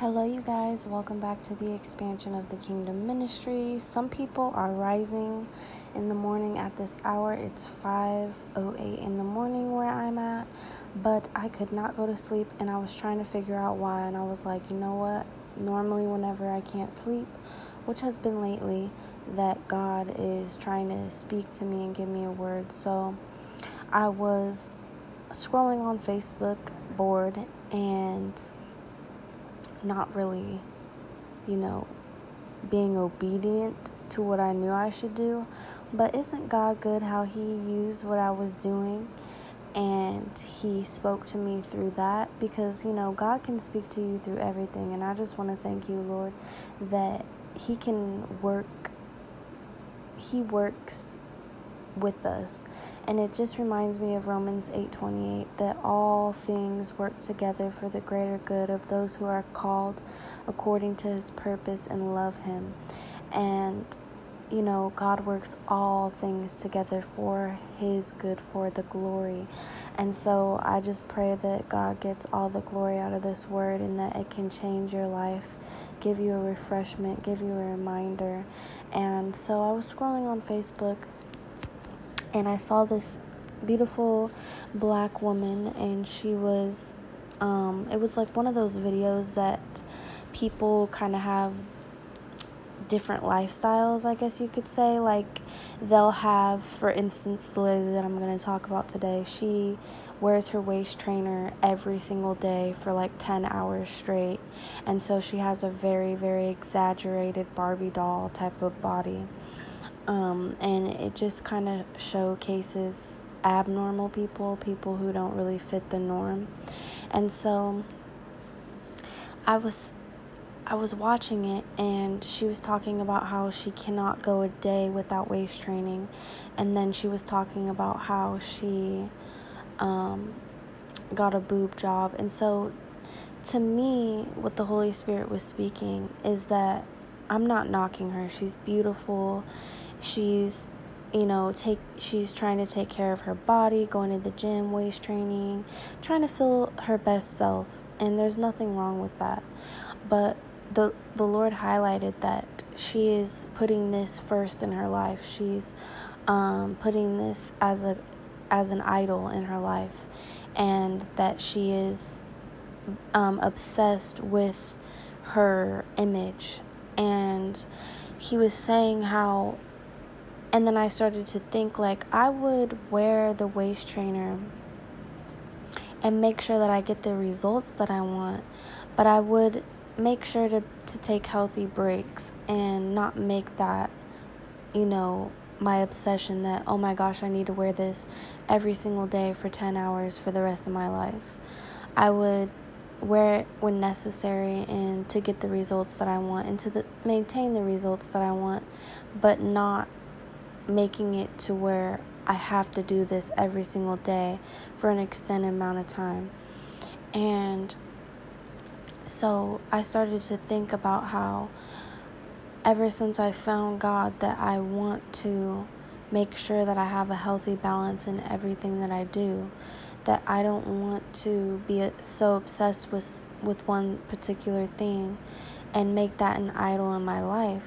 Hello, you guys. Welcome back to the expansion of the Kingdom Ministry. Some people are rising in the morning at this hour. It's 5:08 in the morning where I'm at, but I could not go to sleep and I was trying to figure out why and I was like, "You know what? Normally whenever I can't sleep, which has been lately, that God is trying to speak to me and give me a word." So, I was scrolling on Facebook board and not really, you know, being obedient to what I knew I should do. But isn't God good how He used what I was doing and He spoke to me through that? Because, you know, God can speak to you through everything. And I just want to thank you, Lord, that He can work, He works with us. And it just reminds me of Romans 8:28 that all things work together for the greater good of those who are called according to his purpose and love him. And you know, God works all things together for His good, for the glory. And so I just pray that God gets all the glory out of this word and that it can change your life, give you a refreshment, give you a reminder. And so I was scrolling on Facebook and I saw this beautiful black woman, and she was, um, it was like one of those videos that people kind of have different lifestyles, I guess you could say. Like, they'll have, for instance, the lady that I'm going to talk about today, she wears her waist trainer every single day for like 10 hours straight. And so she has a very, very exaggerated Barbie doll type of body. Um, and it just kind of showcases abnormal people, people who don't really fit the norm. And so I was I was watching it and she was talking about how she cannot go a day without waist training. And then she was talking about how she um, got a boob job. And so to me what the holy spirit was speaking is that i'm not knocking her. She's beautiful she's you know take she's trying to take care of her body going to the gym waist training trying to feel her best self and there's nothing wrong with that. But the the lord highlighted that she is putting this first in her life. She's um, putting this as a as an idol in her life and that she is um, obsessed with her image. And he was saying how and then I started to think like I would wear the waist trainer and make sure that I get the results that I want, but I would make sure to, to take healthy breaks and not make that, you know, my obsession that, oh my gosh, I need to wear this every single day for 10 hours for the rest of my life. I would wear it when necessary and to get the results that I want and to the, maintain the results that I want, but not making it to where I have to do this every single day for an extended amount of time. And so I started to think about how ever since I found God that I want to make sure that I have a healthy balance in everything that I do that I don't want to be so obsessed with with one particular thing and make that an idol in my life.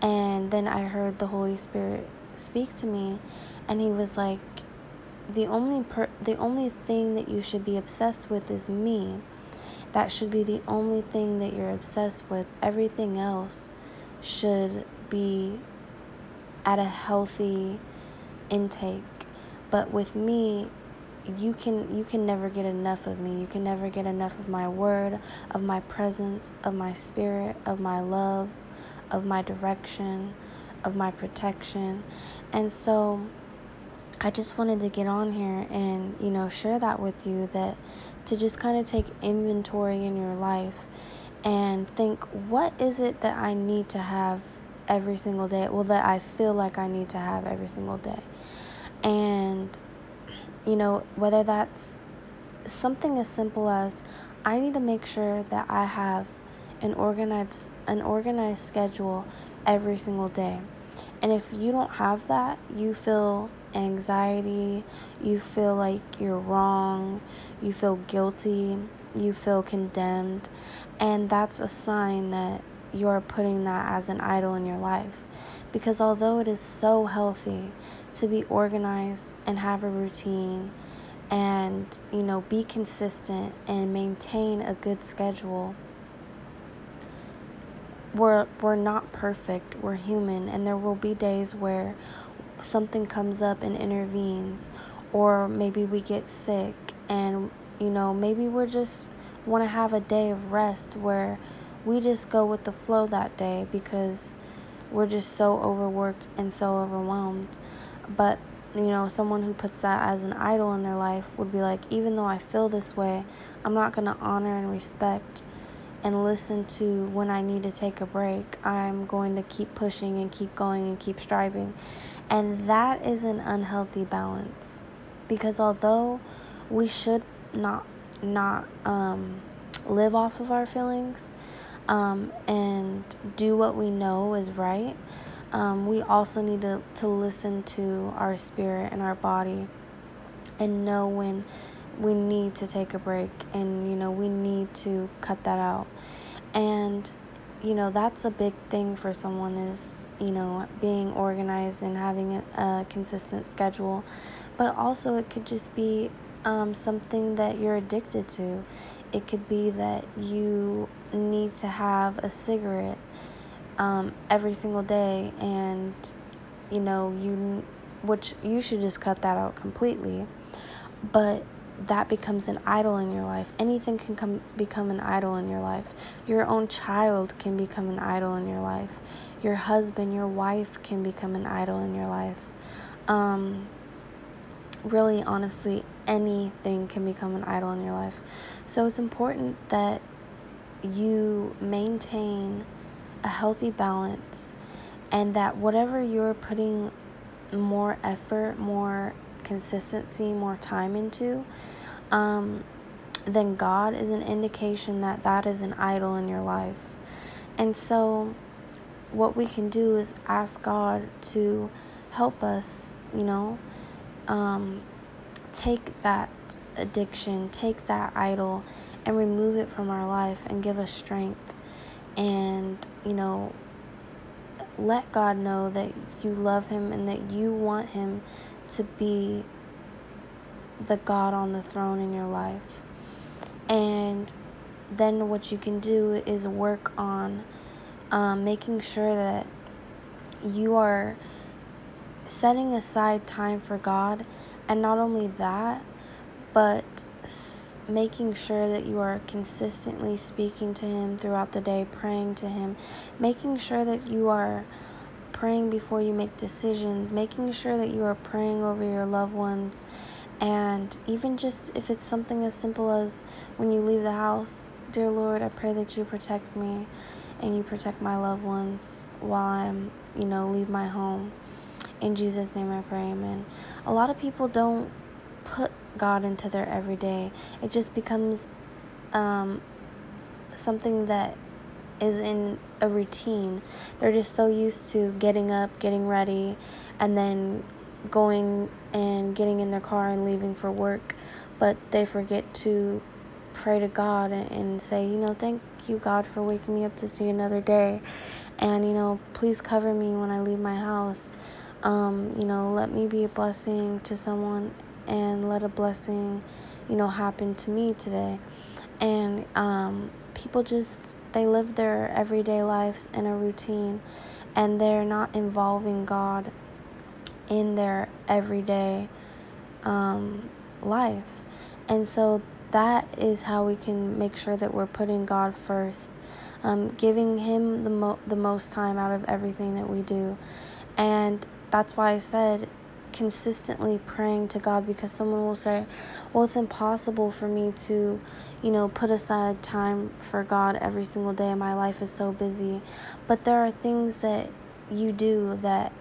And then I heard the Holy Spirit speak to me and he was like the only per- the only thing that you should be obsessed with is me. That should be the only thing that you're obsessed with. Everything else should be at a healthy intake. But with me you can you can never get enough of me. You can never get enough of my word of my presence of my spirit of my love of my direction of my protection. And so I just wanted to get on here and, you know, share that with you that to just kind of take inventory in your life and think, what is it that I need to have every single day? Well, that I feel like I need to have every single day. And, you know, whether that's something as simple as I need to make sure that I have an organized an organized schedule every single day. And if you don't have that, you feel anxiety, you feel like you're wrong, you feel guilty, you feel condemned, and that's a sign that you're putting that as an idol in your life. Because although it is so healthy to be organized and have a routine and, you know, be consistent and maintain a good schedule, we're we're not perfect. We're human and there will be days where something comes up and intervenes or maybe we get sick and you know, maybe we're just want to have a day of rest where we just go with the flow that day because we're just so overworked and so overwhelmed. But, you know, someone who puts that as an idol in their life would be like, even though I feel this way, I'm not going to honor and respect and listen to when I need to take a break. I'm going to keep pushing and keep going and keep striving. And that is an unhealthy balance. Because although we should not not um, live off of our feelings um, and do what we know is right, um, we also need to, to listen to our spirit and our body and know when we need to take a break and you know we need to cut that out and you know that's a big thing for someone is you know being organized and having a, consistent schedule but also it could just be um, something that you're addicted to. It could be that you need to have a cigarette um, every single day, and you know you, which you should just cut that out completely. But that becomes an idol in your life. Anything can come become an idol in your life. Your own child can become an idol in your life. Your husband, your wife can become an idol in your life. Um, really, honestly, anything can become an idol in your life. So it's important that you maintain a healthy balance and that whatever you're putting more effort, more consistency, more time into, um, then God is an indication that that is an idol in your life. And so, what we can do is ask God to help us, you know, um, take that addiction, take that idol, and remove it from our life and give us strength. And, you know, let God know that you love Him and that you want Him to be the God on the throne in your life. And then what you can do is work on um, making sure that you are setting aside time for God and not only that, but making sure that you are consistently speaking to Him throughout the day, praying to Him, making sure that you are praying before you make decisions, making sure that you are praying over your loved ones. And even just if it's something as simple as when you leave the house, dear Lord, I pray that you protect me and you protect my loved ones while I'm, you know, leave my home. In Jesus' name I pray, amen. A lot of people don't put God into their everyday, it just becomes um, something that is in a routine. They're just so used to getting up, getting ready, and then going and getting in their car and leaving for work, but they forget to pray to God and, say, you know, thank you, God, for waking me up to see another day. And, you know, please cover me when I leave my house. Um, you know, let me be a blessing to someone and let a blessing, you know, happen to me today. And um, people just, they live their everyday lives in a routine and they're not involving God in their everyday um, life. And so that is how we can make sure that we're putting God first, um, giving Him the, mo- the most time out of everything that we do. And that's why I said consistently praying to God because someone will say, Well, it's impossible for me to, you know, put aside time for God every single day. My life is so busy. But there are things that you do that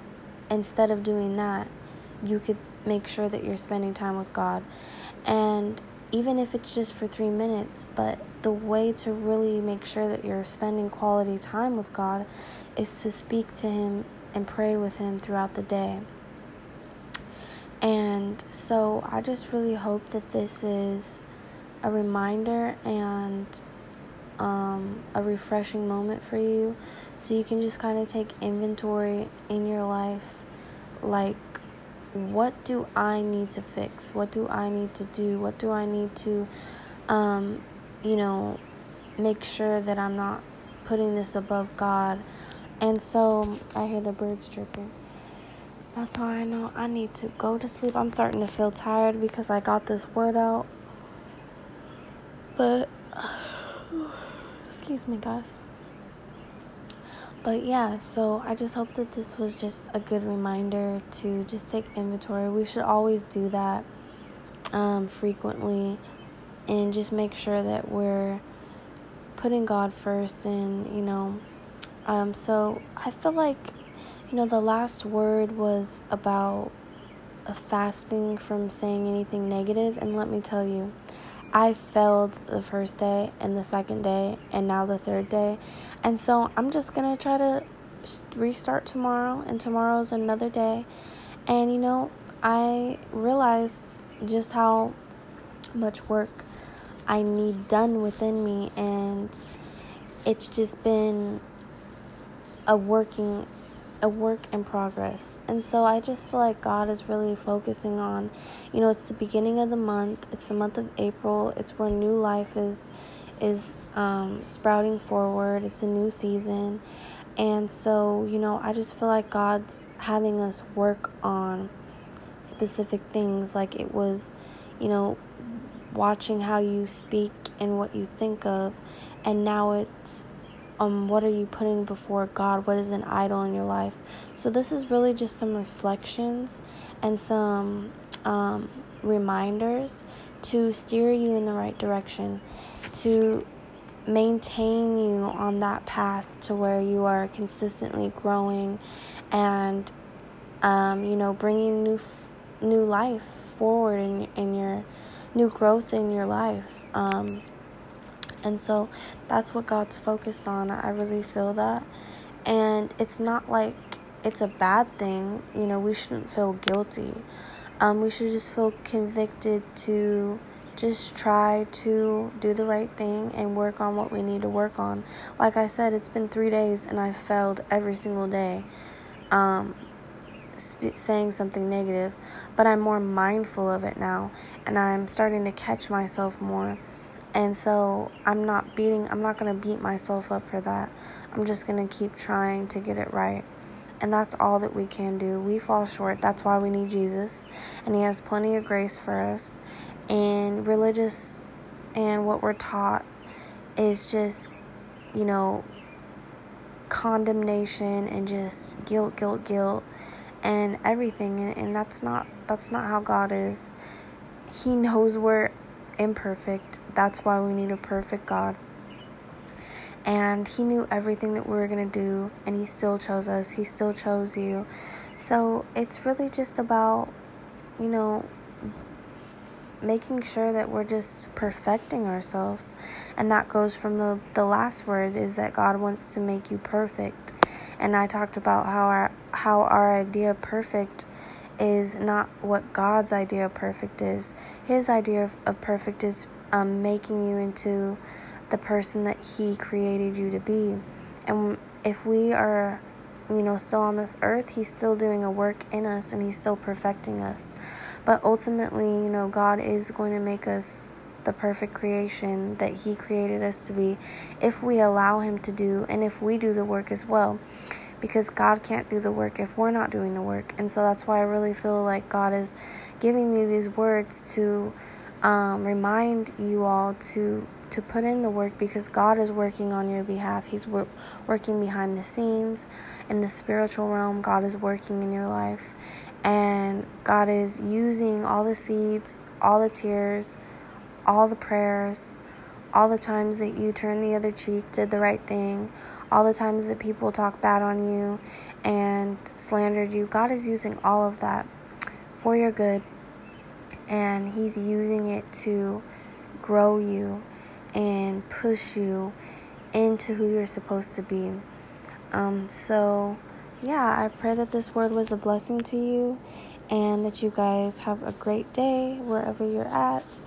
instead of doing that, you could make sure that you're spending time with God. And even if it's just for three minutes, but the way to really make sure that you're spending quality time with God is to speak to Him and pray with Him throughout the day. And so I just really hope that this is a reminder and um, a refreshing moment for you. So you can just kind of take inventory in your life like what do i need to fix? What do i need to do? What do i need to um, you know make sure that i'm not putting this above god? And so i hear the birds chirping that's how i know i need to go to sleep i'm starting to feel tired because i got this word out but excuse me, guys. But yeah, so I just hope that this was just a good reminder to just take inventory. We should always do that um, frequently and just make sure that we're putting God first and, you know, um, so I feel like, you know, the last word was about fasting from saying anything negative, and let me tell you, I failed the first day and the second day and now the third day. And so I'm just to try to restart tomorrow and tomorrow's another day. And you know, I realized just how much work I need done within me and it's just been a working a work in progress. And so I just feel like God is really focusing on, you know, it's the beginning of the month, it's the month of April, it's where new life is is um, sprouting forward, it's a new season. And so, you know, I just feel like God's having us work on specific things. Like it was, you know, watching how you speak and what you think of. And now it's um, what are you putting before God? What is an idol in your life? So, this is really just some reflections and some um, reminders to steer you in the right direction, to maintain you on that path to where you are consistently growing and, um, you know, bringing new, new life forward in, in your new growth in your life. Um, and so that's what God's focused on. I really feel that. And it's not like it's a bad thing. You know, we shouldn't feel guilty. Um, we should just feel convicted to just try to do the right thing and work on what we need to work on. Like I said, it's been three days and I failed every single day um, sp- saying something negative, but I'm more mindful of it now and I'm starting to catch myself more and so I'm not beating, I'm not going to beat myself up for that. I'm just going to keep trying to get it right. And that's all that we can do. We fall short. That's why we need Jesus. And He has plenty of grace for us. And religious and what we're taught is just, you know, condemnation and just guilt, guilt, guilt and everything. And that's not that's not how God is. He knows we're imperfect that's why we need a perfect God. And He knew everything that we were going to do, and He still chose us. He still chose you. So it's really just about, you know, making sure that we're just perfecting ourselves. And that goes from the, the last word is that God wants to make you perfect. And I talked about how our, how our idea perfect is not what God's idea of perfect is. His idea of, of perfect is um, making you into the person that He created you to be. And if we are, you know, still on this earth, He's still doing a work in us and He's still perfecting us. But ultimately, you know, God is going to make us the perfect creation that He created us to be if we allow Him to do and if we do the work as well. Because God can't do the work if we're not doing the work. And so that's why I really feel like God is giving me these words to um, remind you all to to put in the work because God is working on your behalf. He's wor- working behind the scenes in the spiritual realm. God is working in your life, and God is using all the seeds, all the tears, all the prayers, all the times that you turned the other cheek, did the right thing, all the times that people talk bad on you and slandered you. God is using all of that for your good and He's using it to grow you and push you into who you're supposed to be. Um, so, yeah, I pray that this word was a blessing to you and that you guys have a great day wherever you're at.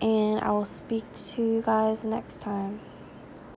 And I will speak to you guys next time.